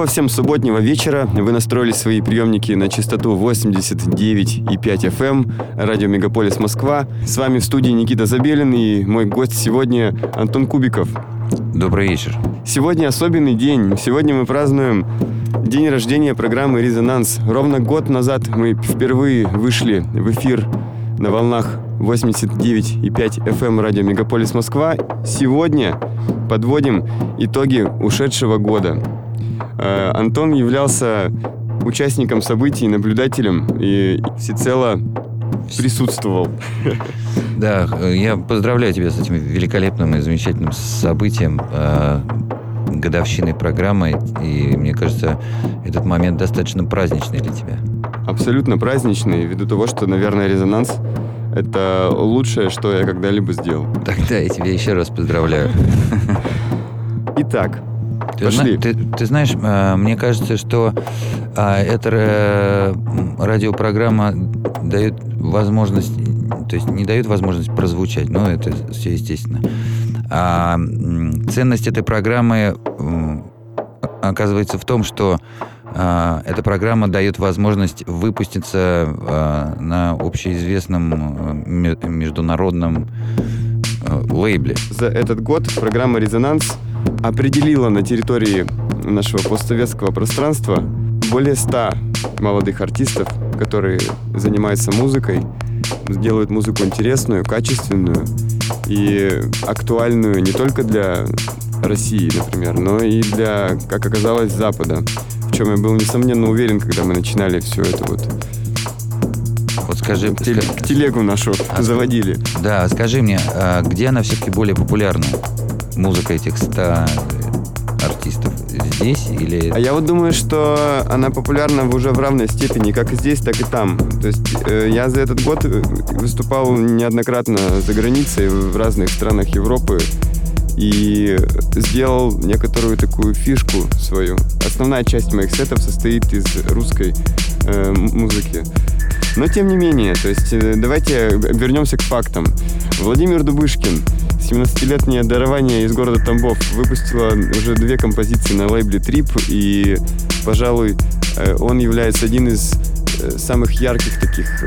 Доброго всем субботнего вечера. Вы настроили свои приемники на частоту 89,5 FM, эм. радио Мегаполис Москва. С вами в студии Никита Забелин и мой гость сегодня Антон Кубиков. Добрый вечер. Сегодня особенный день. Сегодня мы празднуем день рождения программы «Резонанс». Ровно год назад мы впервые вышли в эфир на волнах 89,5 FM эм радио Мегаполис Москва. Сегодня подводим итоги ушедшего года. Э, Антон являлся участником событий, наблюдателем и всецело присутствовал. Да, я поздравляю тебя с этим великолепным и замечательным событием, э, годовщиной программы. И мне кажется, этот момент достаточно праздничный для тебя. Абсолютно праздничный, ввиду того, что, наверное, резонанс это лучшее, что я когда-либо сделал. Тогда я тебя еще раз поздравляю. Итак, Пошли. Ты, ты знаешь, э, мне кажется, что а, эта э, радиопрограмма дает возможность, то есть не дает возможность прозвучать, но это все естественно. А ценность этой программы оказывается в том, что а, эта программа дает возможность выпуститься а, на общеизвестном э, международном лейбле. За этот год программа «Резонанс» определила на территории нашего постсоветского пространства более ста молодых артистов, которые занимаются музыкой, делают музыку интересную, качественную и актуальную не только для России, например, но и для, как оказалось, Запада. В чем я был несомненно уверен, когда мы начинали все это вот вот скажи... Теле, телегу нашу а, заводили. Да, скажи мне, а где она все-таки более популярна? Музыка этих 100 артистов здесь или... А я вот думаю, что она популярна уже в равной степени, как здесь, так и там. То есть э, я за этот год э, выступал неоднократно за границей в разных странах Европы и сделал некоторую такую фишку свою. Основная часть моих сетов состоит из русской э, музыки. Но тем не менее, то есть э, давайте вернемся к фактам. Владимир Дубышкин 17-летнее дарование из города Тамбов выпустила уже две композиции на лейбле Трип, и, пожалуй, э, он является один из э, самых ярких таких,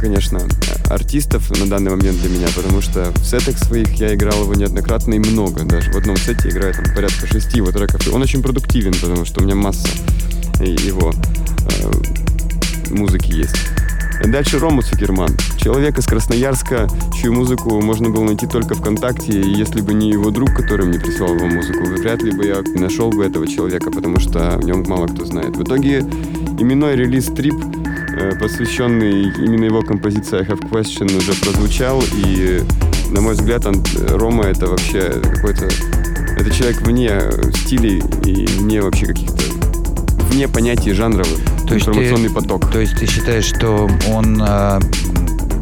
конечно, артистов на данный момент для меня, потому что в сетах своих я играл его неоднократно и много. Даже в одном сете играю там порядка шести его треков. Он очень продуктивен, потому что у меня масса его музыки есть. Дальше Рома Цукерман. Человек из Красноярска, чью музыку можно было найти только ВКонтакте, и если бы не его друг, который мне прислал его музыку, вряд ли бы я нашел бы этого человека, потому что о нем мало кто знает. В итоге именной релиз «Трип», э, посвященный именно его композиции «I Have Question» уже прозвучал, и, на мой взгляд, Рома — это вообще какой-то... Это человек вне стилей и вне вообще каких-то... вне понятий жанровых то информационный ты, поток. То есть ты считаешь, что он а,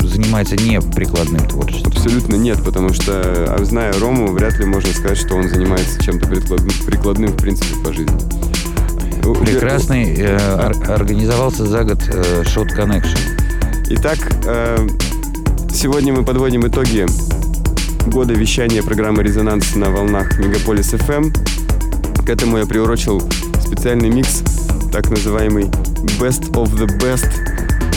занимается не прикладным творчеством? Абсолютно нет, потому что, а, зная Рому, вряд ли можно сказать, что он занимается чем-то прикладным, прикладным в принципе по жизни. Прекрасный. Э, а? Организовался за год э, Shot Connection. Итак, э, сегодня мы подводим итоги года вещания программы «Резонанс» на волнах Мегаполис FM. К этому я приурочил специальный микс, так называемый Best of the Best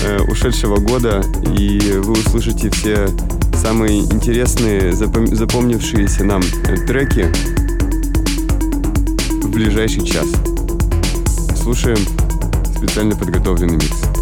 э, ушедшего года, и вы услышите все самые интересные, запом- запомнившиеся нам э, треки в ближайший час. Слушаем специально подготовленный микс.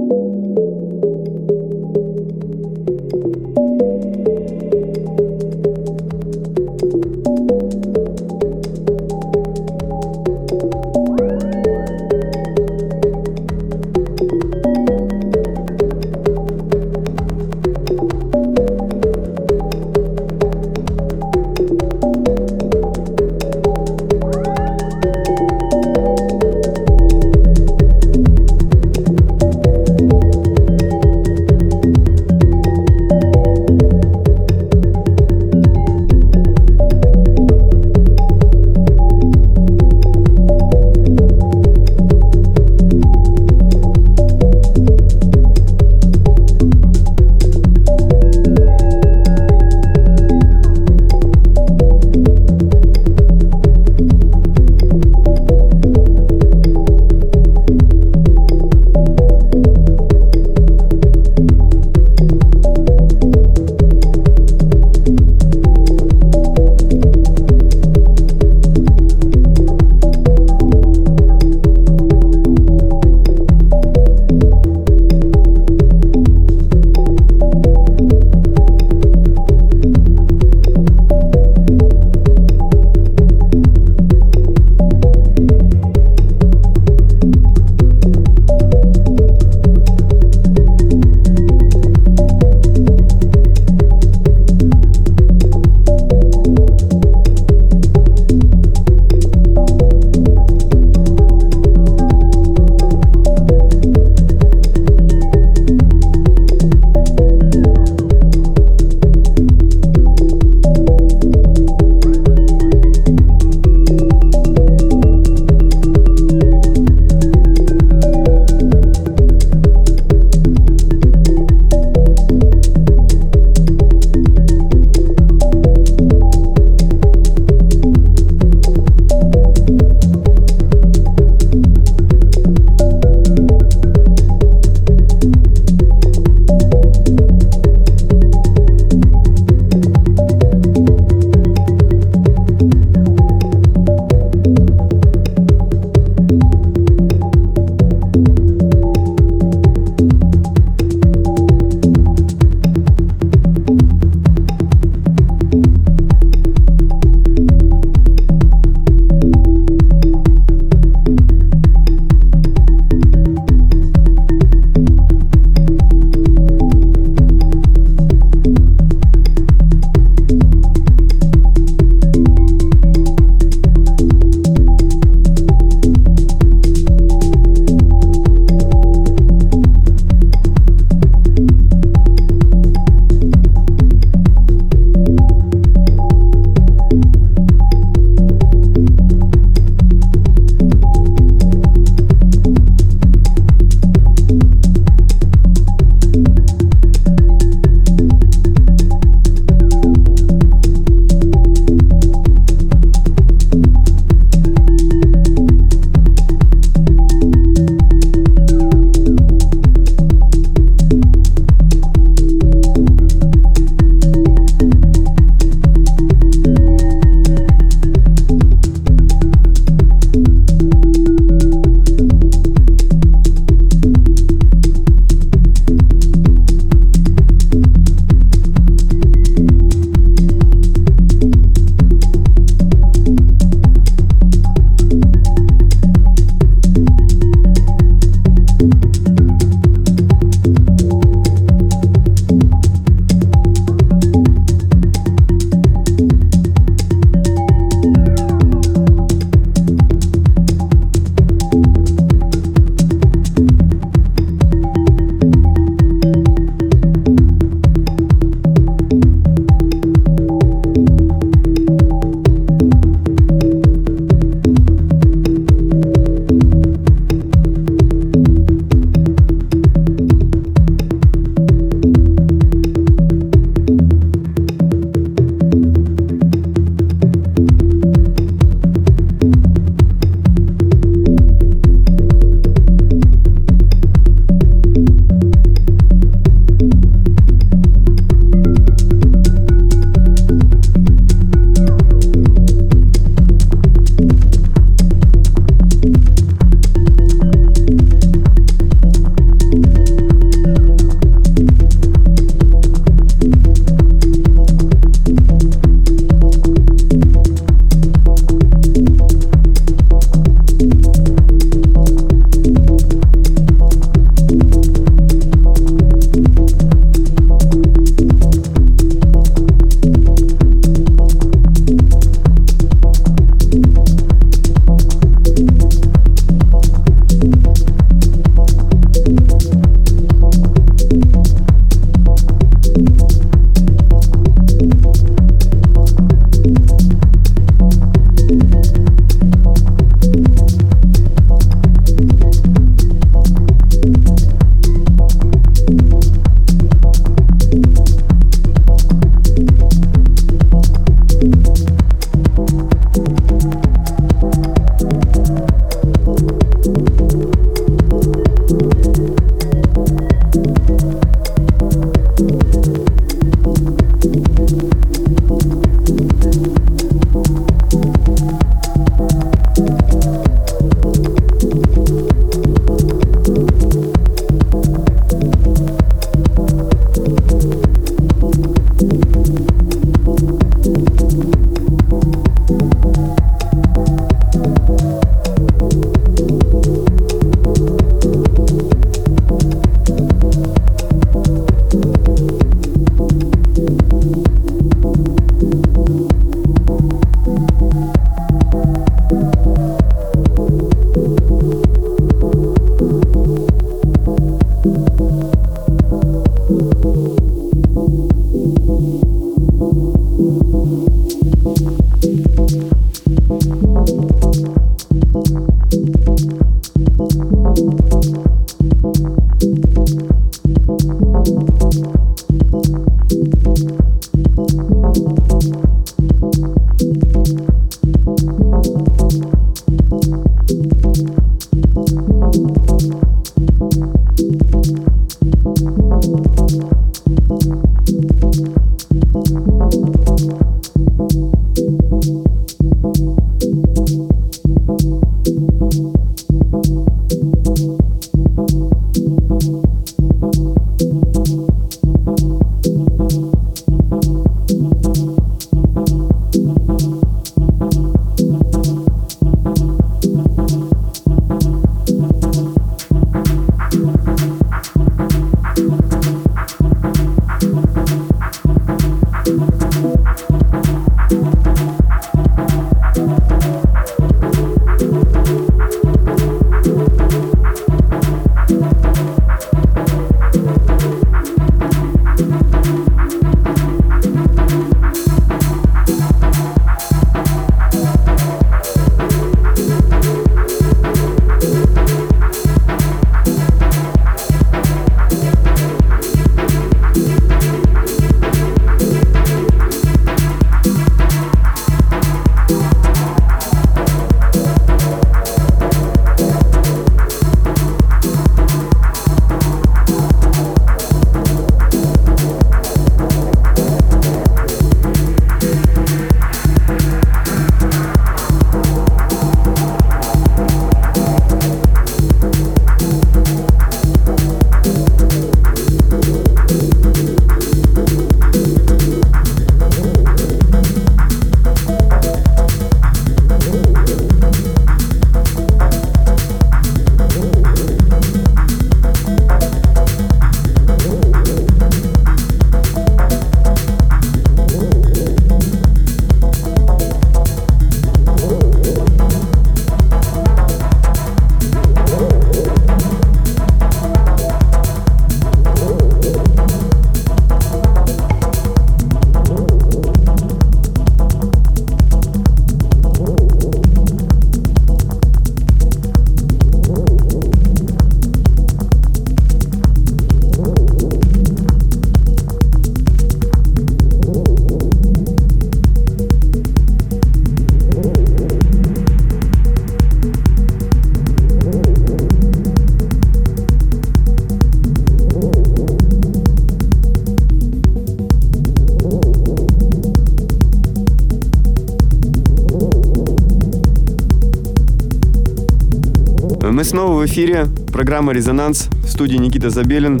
Снова в эфире. Программа «Резонанс». В студии Никита Забелин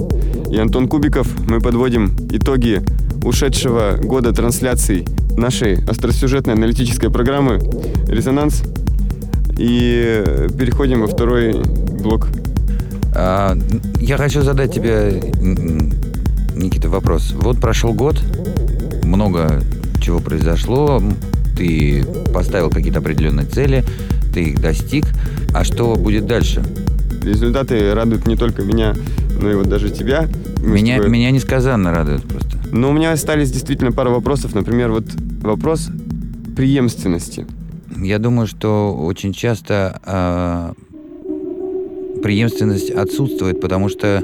и Антон Кубиков. Мы подводим итоги ушедшего года трансляций нашей остросюжетной аналитической программы «Резонанс». И переходим во второй блок. А, я хочу задать тебе, Никита, вопрос. Вот прошел год, много чего произошло, ты поставил какие-то определенные цели, ты их достиг, а что будет дальше? Результаты радуют не только меня, но и вот даже тебя. меня, тобой... меня несказанно радуют просто. Но у меня остались действительно пара вопросов. Например, вот вопрос преемственности. Я думаю, что очень часто э, преемственность отсутствует, потому что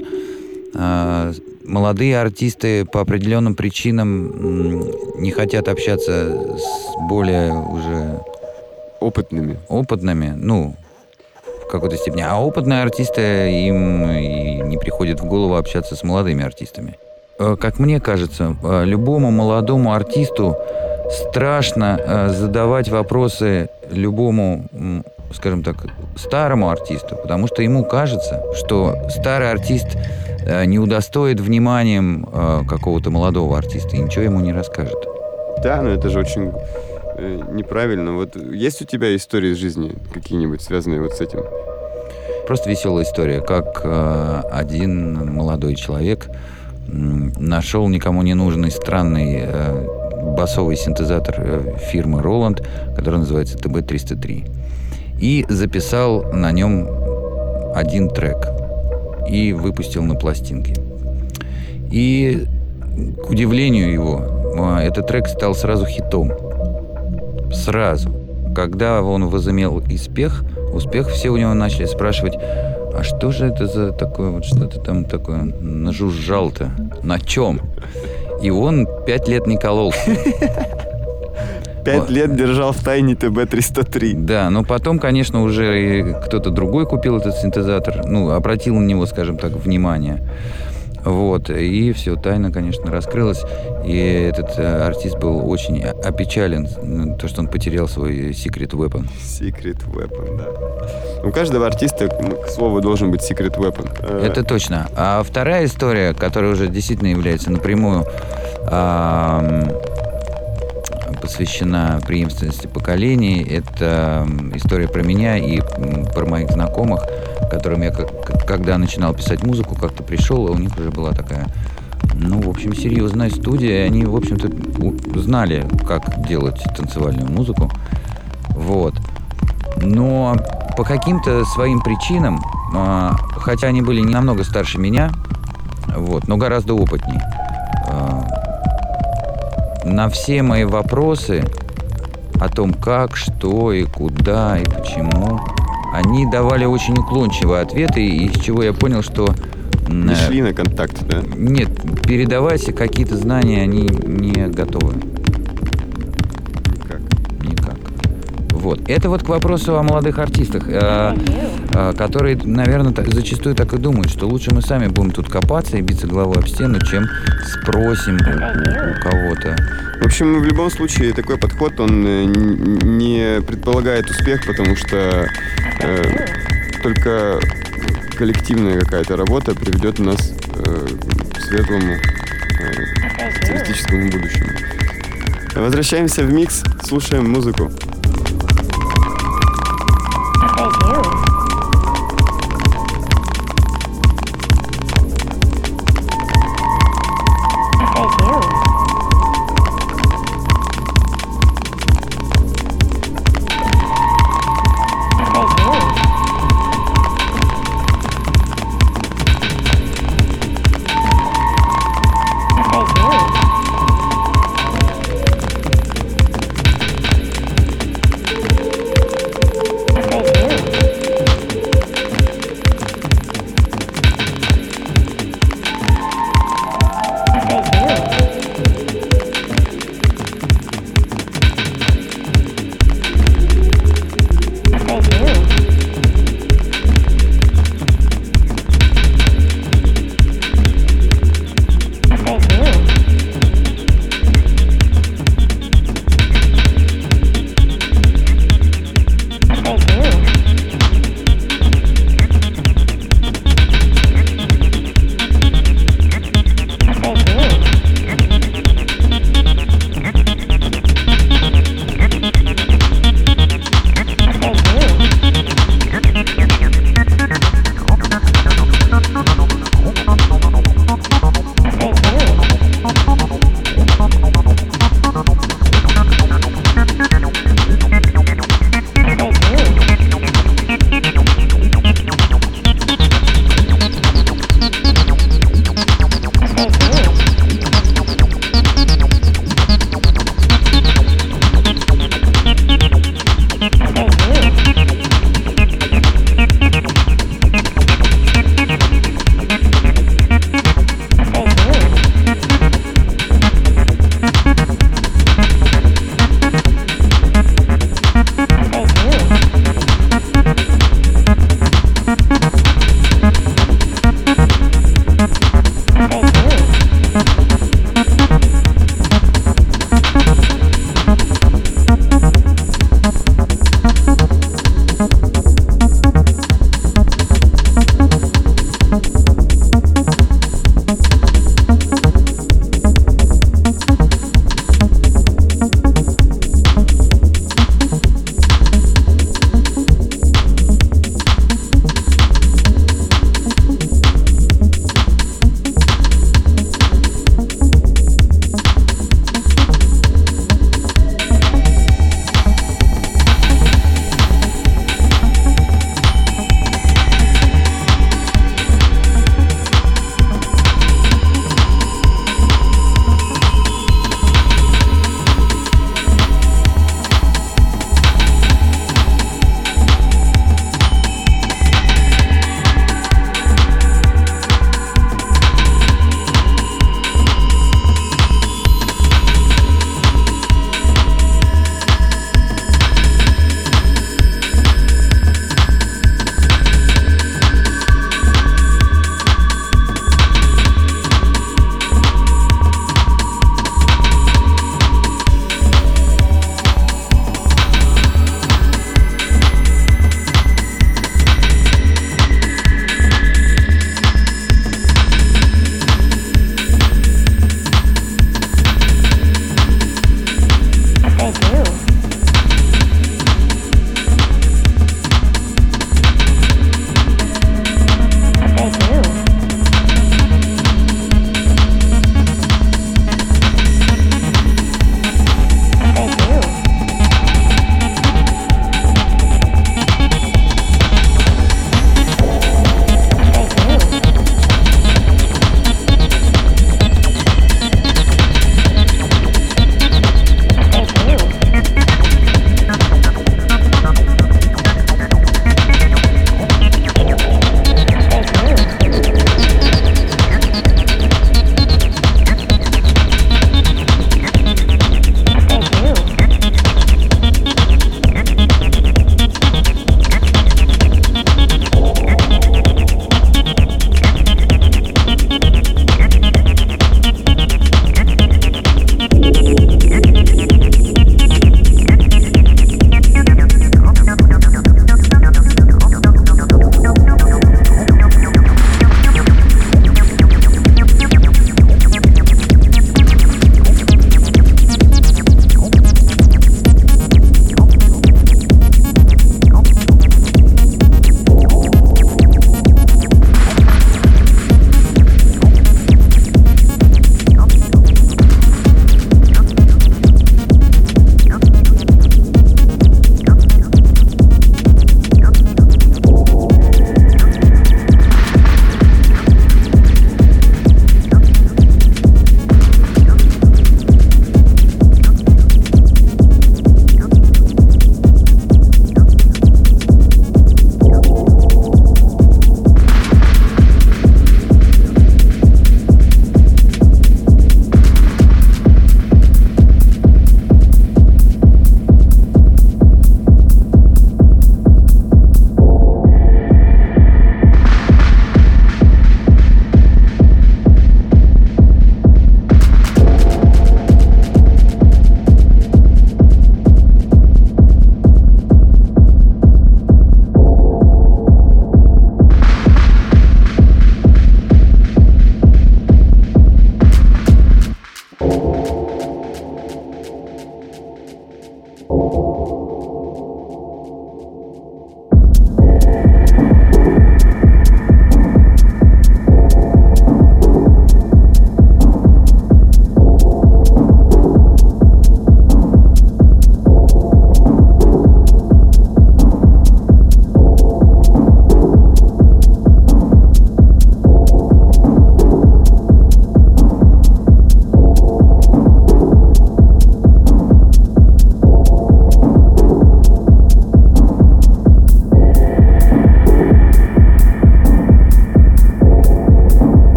э, молодые артисты по определенным причинам не хотят общаться с более уже опытными. Опытными, ну, какой-то степени. А опытные артисты им и не приходит в голову общаться с молодыми артистами. Э, как мне кажется, э, любому молодому артисту страшно э, задавать вопросы любому, скажем так, старому артисту, потому что ему кажется, что старый артист не удостоит вниманием какого-то молодого артиста и ничего ему не расскажет. Да, но это же очень неправильно. Вот есть у тебя истории из жизни какие-нибудь, связанные вот с этим? Просто веселая история, как один молодой человек нашел никому не нужный странный э, басовый синтезатор э, фирмы Roland, который называется TB303. И записал на нем один трек. И выпустил на пластинке. И, к удивлению его, э, этот трек стал сразу хитом. Сразу. Когда он возымел успех, успех, все у него начали спрашивать, а что же это за такое, вот что-то там такое нажужжал-то? На чем? И он пять лет не колол. Пять лет держал в тайне ТБ-303. Да, но потом, конечно, уже кто-то другой купил этот синтезатор, ну, обратил на него, скажем так, внимание. Вот, и все, тайна, конечно, раскрылась. И этот э, артист был очень опечален, то, что он потерял свой secret weapon. Secret weapon, да. У каждого артиста, к слову, должен быть secret weapon. Э, Это точно. А вторая история, которая уже действительно является напрямую э, посвящена преемственности поколений, это история про меня и про моих знакомых – которым я когда начинал писать музыку, как-то пришел, а у них уже была такая, ну, в общем, серьезная студия, они, в общем-то, знали, как делать танцевальную музыку. Вот. Но по каким-то своим причинам, а, хотя они были не намного старше меня, вот, но гораздо опытнее, на все мои вопросы о том, как, что и куда и почему, они давали очень уклончивые ответы, из чего я понял, что... Не шли на контакт, да? Нет, передавать какие-то знания они не готовы. Вот. Это вот к вопросу о молодых артистах, э, э, которые, наверное, так, зачастую так и думают, что лучше мы сами будем тут копаться и биться головой об стену, чем спросим у, у кого-то. В общем, в любом случае такой подход, он э, не предполагает успех, потому что э, только коллективная какая-то работа приведет нас э, к светлому э, социалистическому будущему. Возвращаемся в микс, слушаем музыку.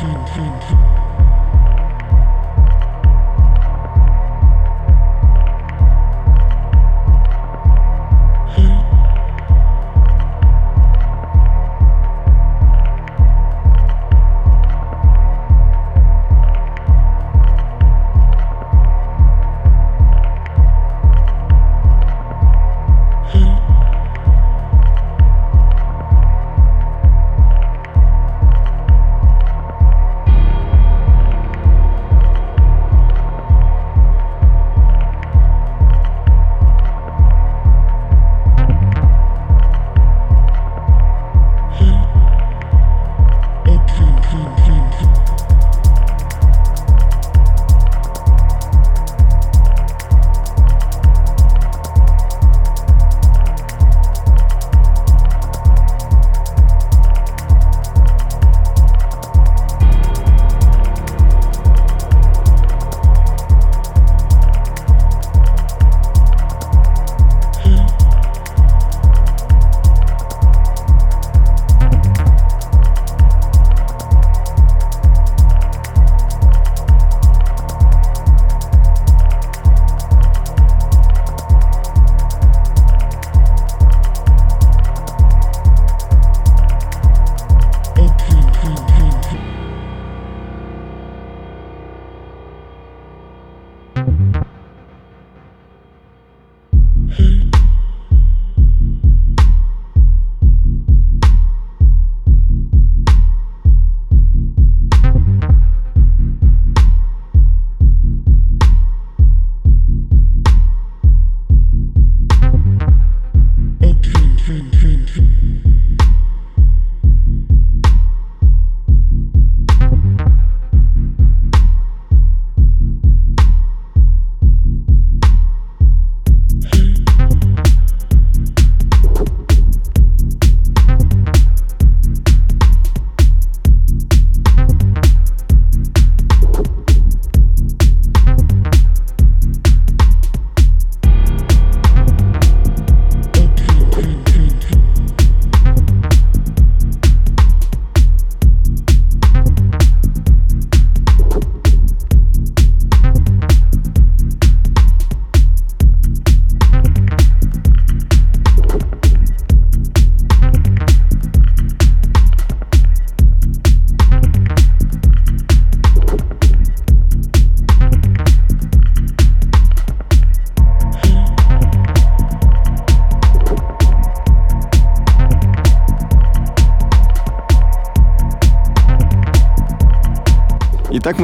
hin, hin, hin.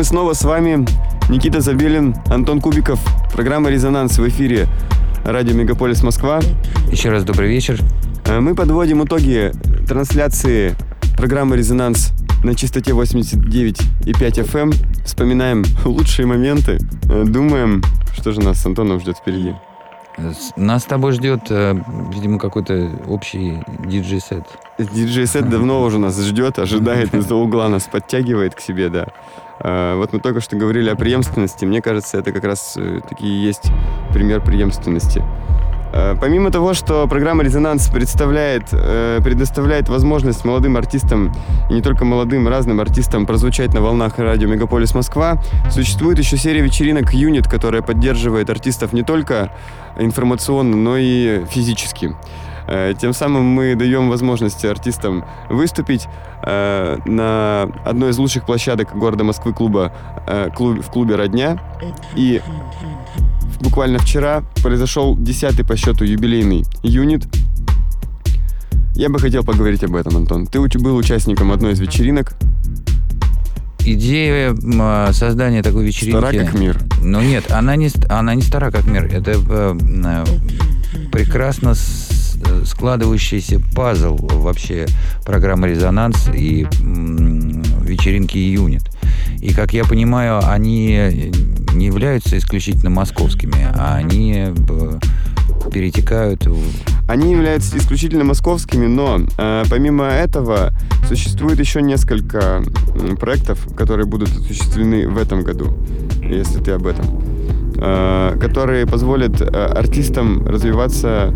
Снова с вами. Никита Забелин, Антон Кубиков. Программа «Резонанс» в эфире радио «Мегаполис Москва». Еще раз добрый вечер. Э, мы подводим итоги трансляции программы «Резонанс» на частоте 89,5 FM. Эм. Вспоминаем лучшие моменты. Э, думаем, что же нас с Антоном ждет впереди. Нас с тобой ждет, э, видимо, какой-то общий диджей-сет. Диджей-сет давно уже нас ждет, ожидает из-за угла, нас подтягивает к себе, да. А, вот мы только что говорили о преемственности. Мне кажется, это как раз э, такие есть пример преемственности. А, помимо того, что программа «Резонанс» представляет, э, предоставляет возможность молодым артистам, и не только молодым, разным артистам прозвучать на волнах радио «Мегаполис Москва», существует еще серия вечеринок «Юнит», которая поддерживает артистов не только информационно, но и физически. Э, тем самым мы даем возможность артистам выступить э, на одной из лучших площадок города Москвы клуба э, в клубе «Родня». И буквально вчера произошел десятый по счету юбилейный юнит. Я бы хотел поговорить об этом, Антон. Ты был участником одной из вечеринок. Идея а, создания такой вечеринки... Стара как мир. Ну нет, она не, она не стара как мир. Это э, прекрасно складывающийся пазл вообще программы «Резонанс» и вечеринки «Юнит». И, как я понимаю, они не являются исключительно московскими, а они перетекают в... Они являются исключительно московскими, но э, помимо этого существует еще несколько проектов, которые будут осуществлены в этом году, если ты об этом, э, которые позволят э, артистам развиваться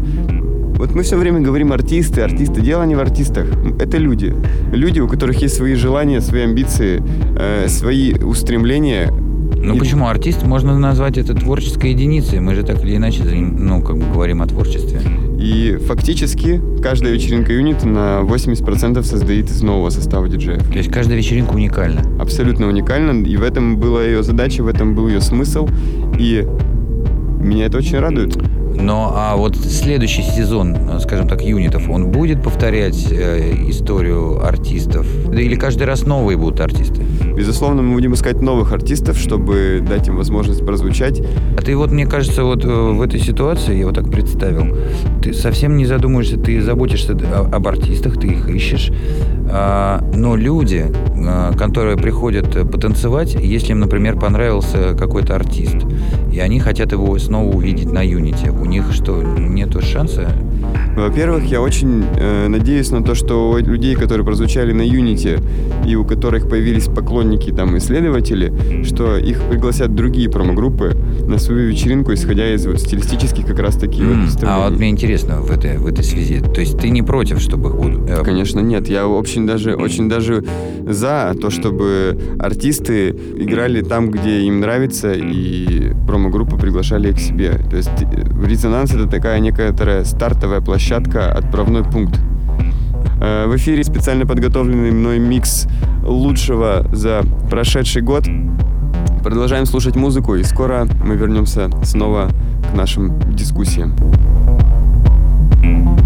вот мы все время говорим артисты, артисты. Дело не в артистах. Это люди. Люди, у которых есть свои желания, свои амбиции, э, свои устремления, ну и... почему артист можно назвать это творческой единицей? Мы же так или иначе, ну, как бы говорим о творчестве. И фактически каждая вечеринка юнита на 80% создает из нового состава диджеев. То есть каждая вечеринка уникальна? Абсолютно уникальна. И в этом была ее задача, в этом был ее смысл. И меня это очень радует. Но а вот следующий сезон, скажем так, юнитов, он будет повторять э, историю артистов? Да или каждый раз новые будут артисты? Безусловно, мы будем искать новых артистов, чтобы дать им возможность прозвучать. А ты вот, мне кажется, вот э, в этой ситуации, я вот так представил, ты совсем не задумываешься, ты заботишься об артистах, ты их ищешь, но люди, а, которые приходят потанцевать, если им, например, понравился какой-то артист, и они хотят его снова увидеть на Юните, у них что, нету шанса во-первых, я очень э, надеюсь на то, что у людей, которые прозвучали на Unity и у которых появились поклонники, там, исследователи, что их пригласят другие промо-группы на свою вечеринку, исходя из вот стилистических как раз таки mm, вот А вот мне интересно в этой, в этой связи, то есть ты не против, чтобы... Э, Конечно, нет. Я очень даже, очень даже за то, чтобы артисты играли там, где им нравится, и промо-группы приглашали их к себе. То есть э, резонанс — это такая некоторая стартовая площадка площадка, отправной пункт. Э, в эфире специально подготовленный мной микс лучшего за прошедший год. Продолжаем слушать музыку, и скоро мы вернемся снова к нашим дискуссиям. В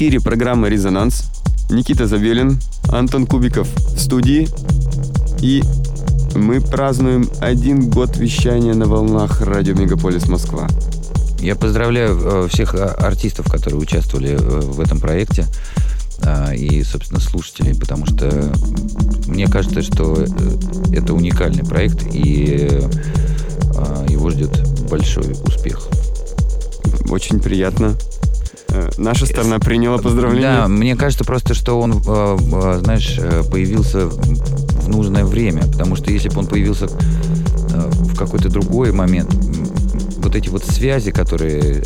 эфире программа «Резонанс». Никита Забелин, Антон Кубиков в студии. И мы празднуем один год вещания на волнах радио «Мегаполис Москва». Я поздравляю э, всех а, артистов, которые участвовали э, в этом проекте и, собственно, слушателей, потому что мне кажется, что э, это уникальный проект, и его ждет большой успех. Очень приятно. Наша сторона приняла поздравления. Да, мне кажется просто, что он, знаешь, появился в нужное время, потому что если бы он появился в какой-то другой момент, вот эти вот связи, которые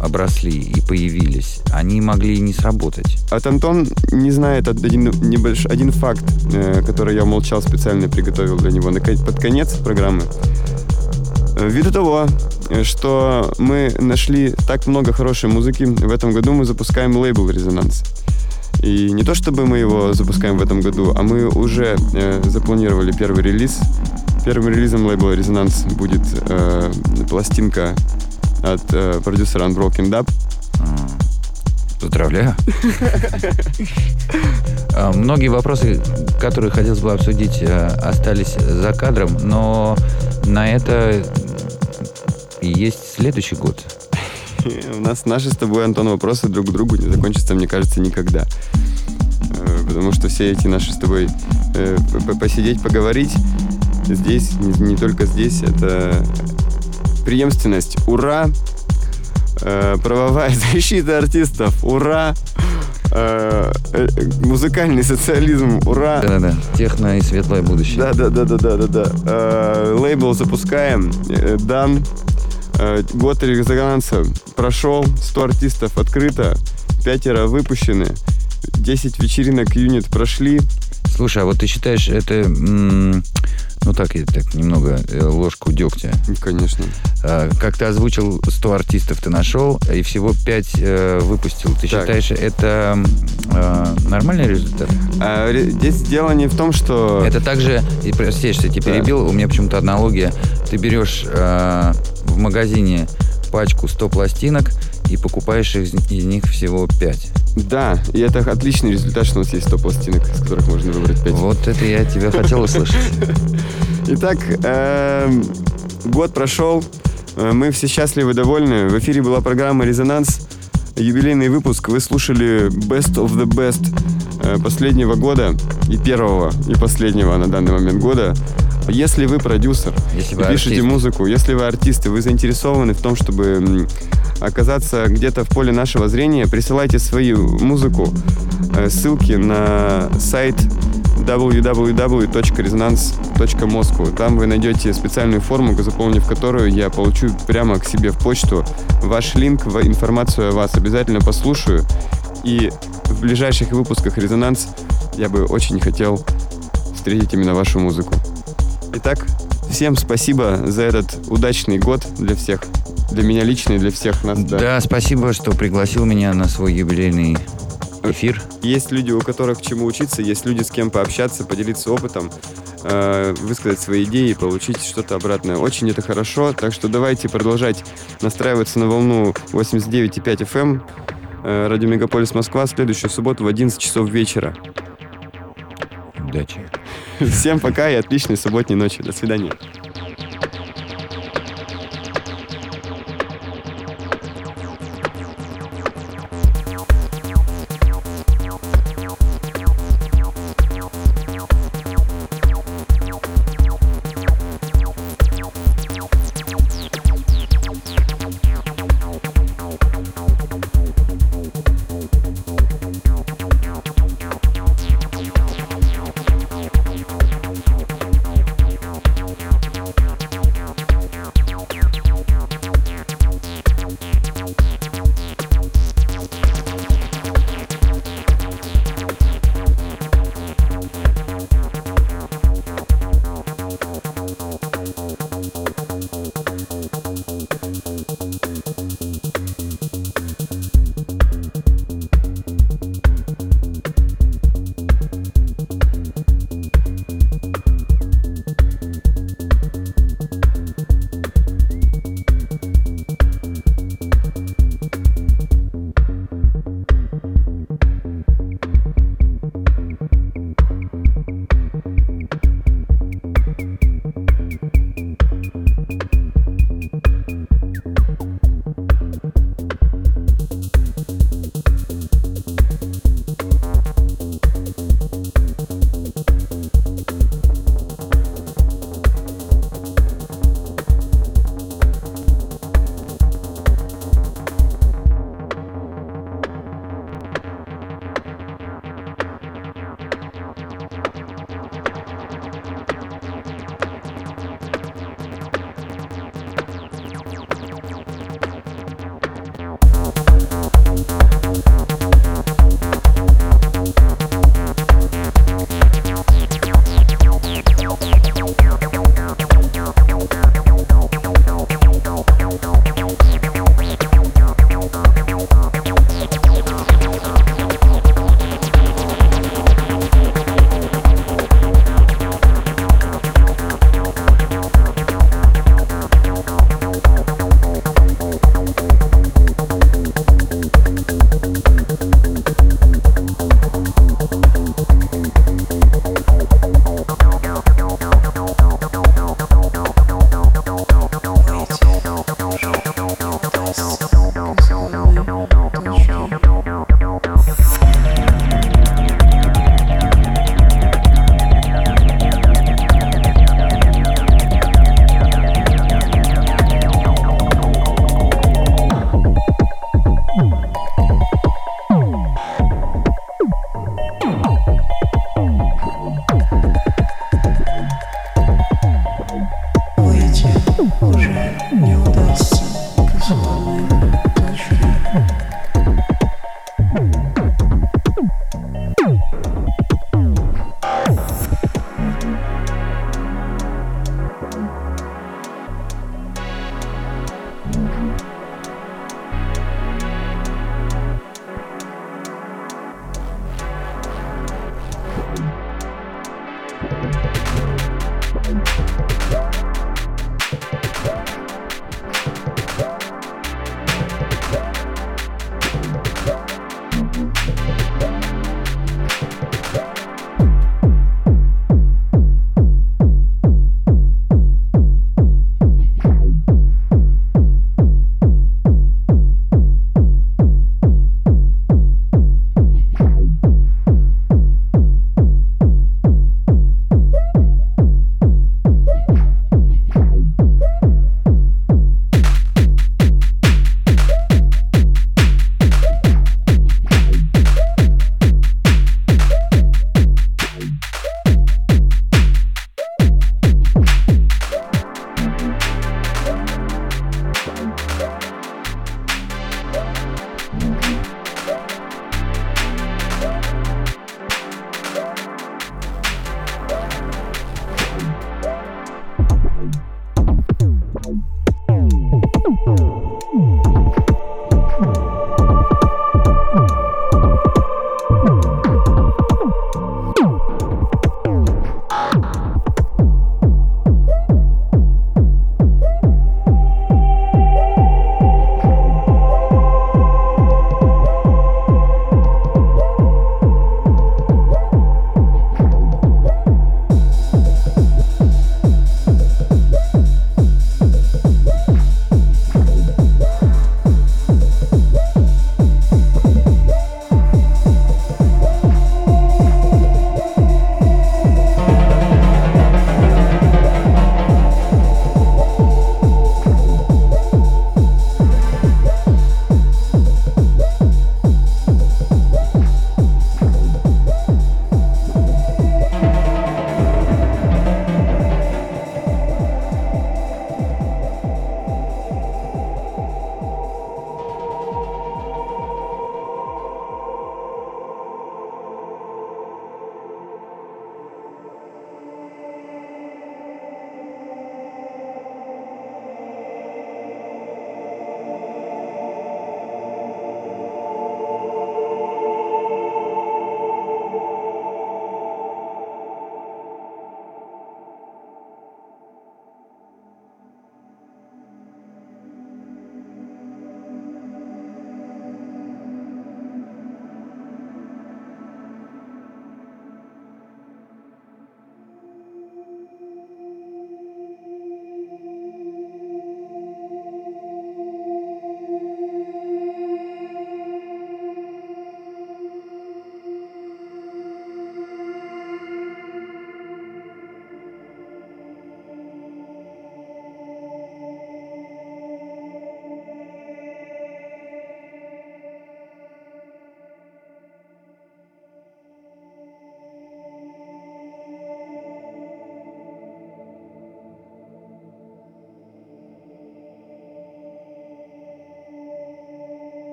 обросли и появились, они могли не сработать. От Антон не знает один, небольш... один факт, э, который я умолчал специально приготовил для него под конец программы. Э, ввиду того, что мы нашли так много хорошей музыки, в этом году мы запускаем лейбл «Резонанс». И не то чтобы мы его запускаем в этом году, а мы уже э, запланировали первый релиз Первым релизом лейбла «Резонанс» будет э, пластинка от э, продюсера Unbroken Dub. Поздравляю. А, многие вопросы, которые хотелось бы обсудить, э, остались за кадром, но на это и есть следующий год. У нас наши с тобой, Антон, вопросы друг к другу не закончатся, мне кажется, никогда. Э, потому что все эти наши с тобой э, посидеть, поговорить, здесь, не, только здесь, это преемственность. Ура! Э, правовая защита артистов. Ура! Музыкальный социализм. Ура! Да-да-да. Техно и светлое будущее. Да-да-да-да-да-да. Лейбл запускаем. Дан. Э, год резонанса прошел. 100 артистов открыто. Пятеро выпущены. 10 вечеринок юнит прошли. Слушай, а вот ты считаешь, это ну так, и так немного э, ложку дегтя. Конечно. А, как ты озвучил, 100 артистов ты нашел, и всего 5 э, выпустил. Ты так. считаешь, это нормальный результат? А, здесь дело не в том, что... Это также, и, прости, что я тебя перебил, у меня почему-то аналогия. Ты берешь в магазине пачку 100 пластинок и покупаешь из, из них всего 5. Да, и это отличный результат, что у нас есть 100 пластинок, из которых можно выбрать 5. Вот это я тебя хотел услышать. Итак, эм, год прошел, э, мы все счастливы, довольны. В эфире была программа «Резонанс», юбилейный выпуск. Вы слушали Best of the Best э, последнего года и первого, и последнего на данный момент года. Если вы продюсер, если вы пишете артист. музыку, если вы артисты, вы заинтересованы в том, чтобы оказаться где-то в поле нашего зрения, присылайте свою музыку, э, ссылки на сайт www.resonance.moscow. Там вы найдете специальную форму, заполнив которую я получу прямо к себе в почту ваш линк, информацию о вас. Обязательно послушаю. И в ближайших выпусках «Резонанс» я бы очень хотел встретить именно вашу музыку. Итак, всем спасибо за этот удачный год для всех. Для меня лично и для всех нас. Да, да спасибо, что пригласил меня на свой юбилейный эфир. Есть люди, у которых чему учиться, есть люди, с кем пообщаться, поделиться опытом, э, высказать свои идеи и получить что-то обратное. Очень это хорошо, так что давайте продолжать настраиваться на волну 89,5 FM. Э, Радио Мегаполис Москва следующую субботу в 11 часов вечера. Удачи. Всем пока и отличной субботней ночи. До свидания.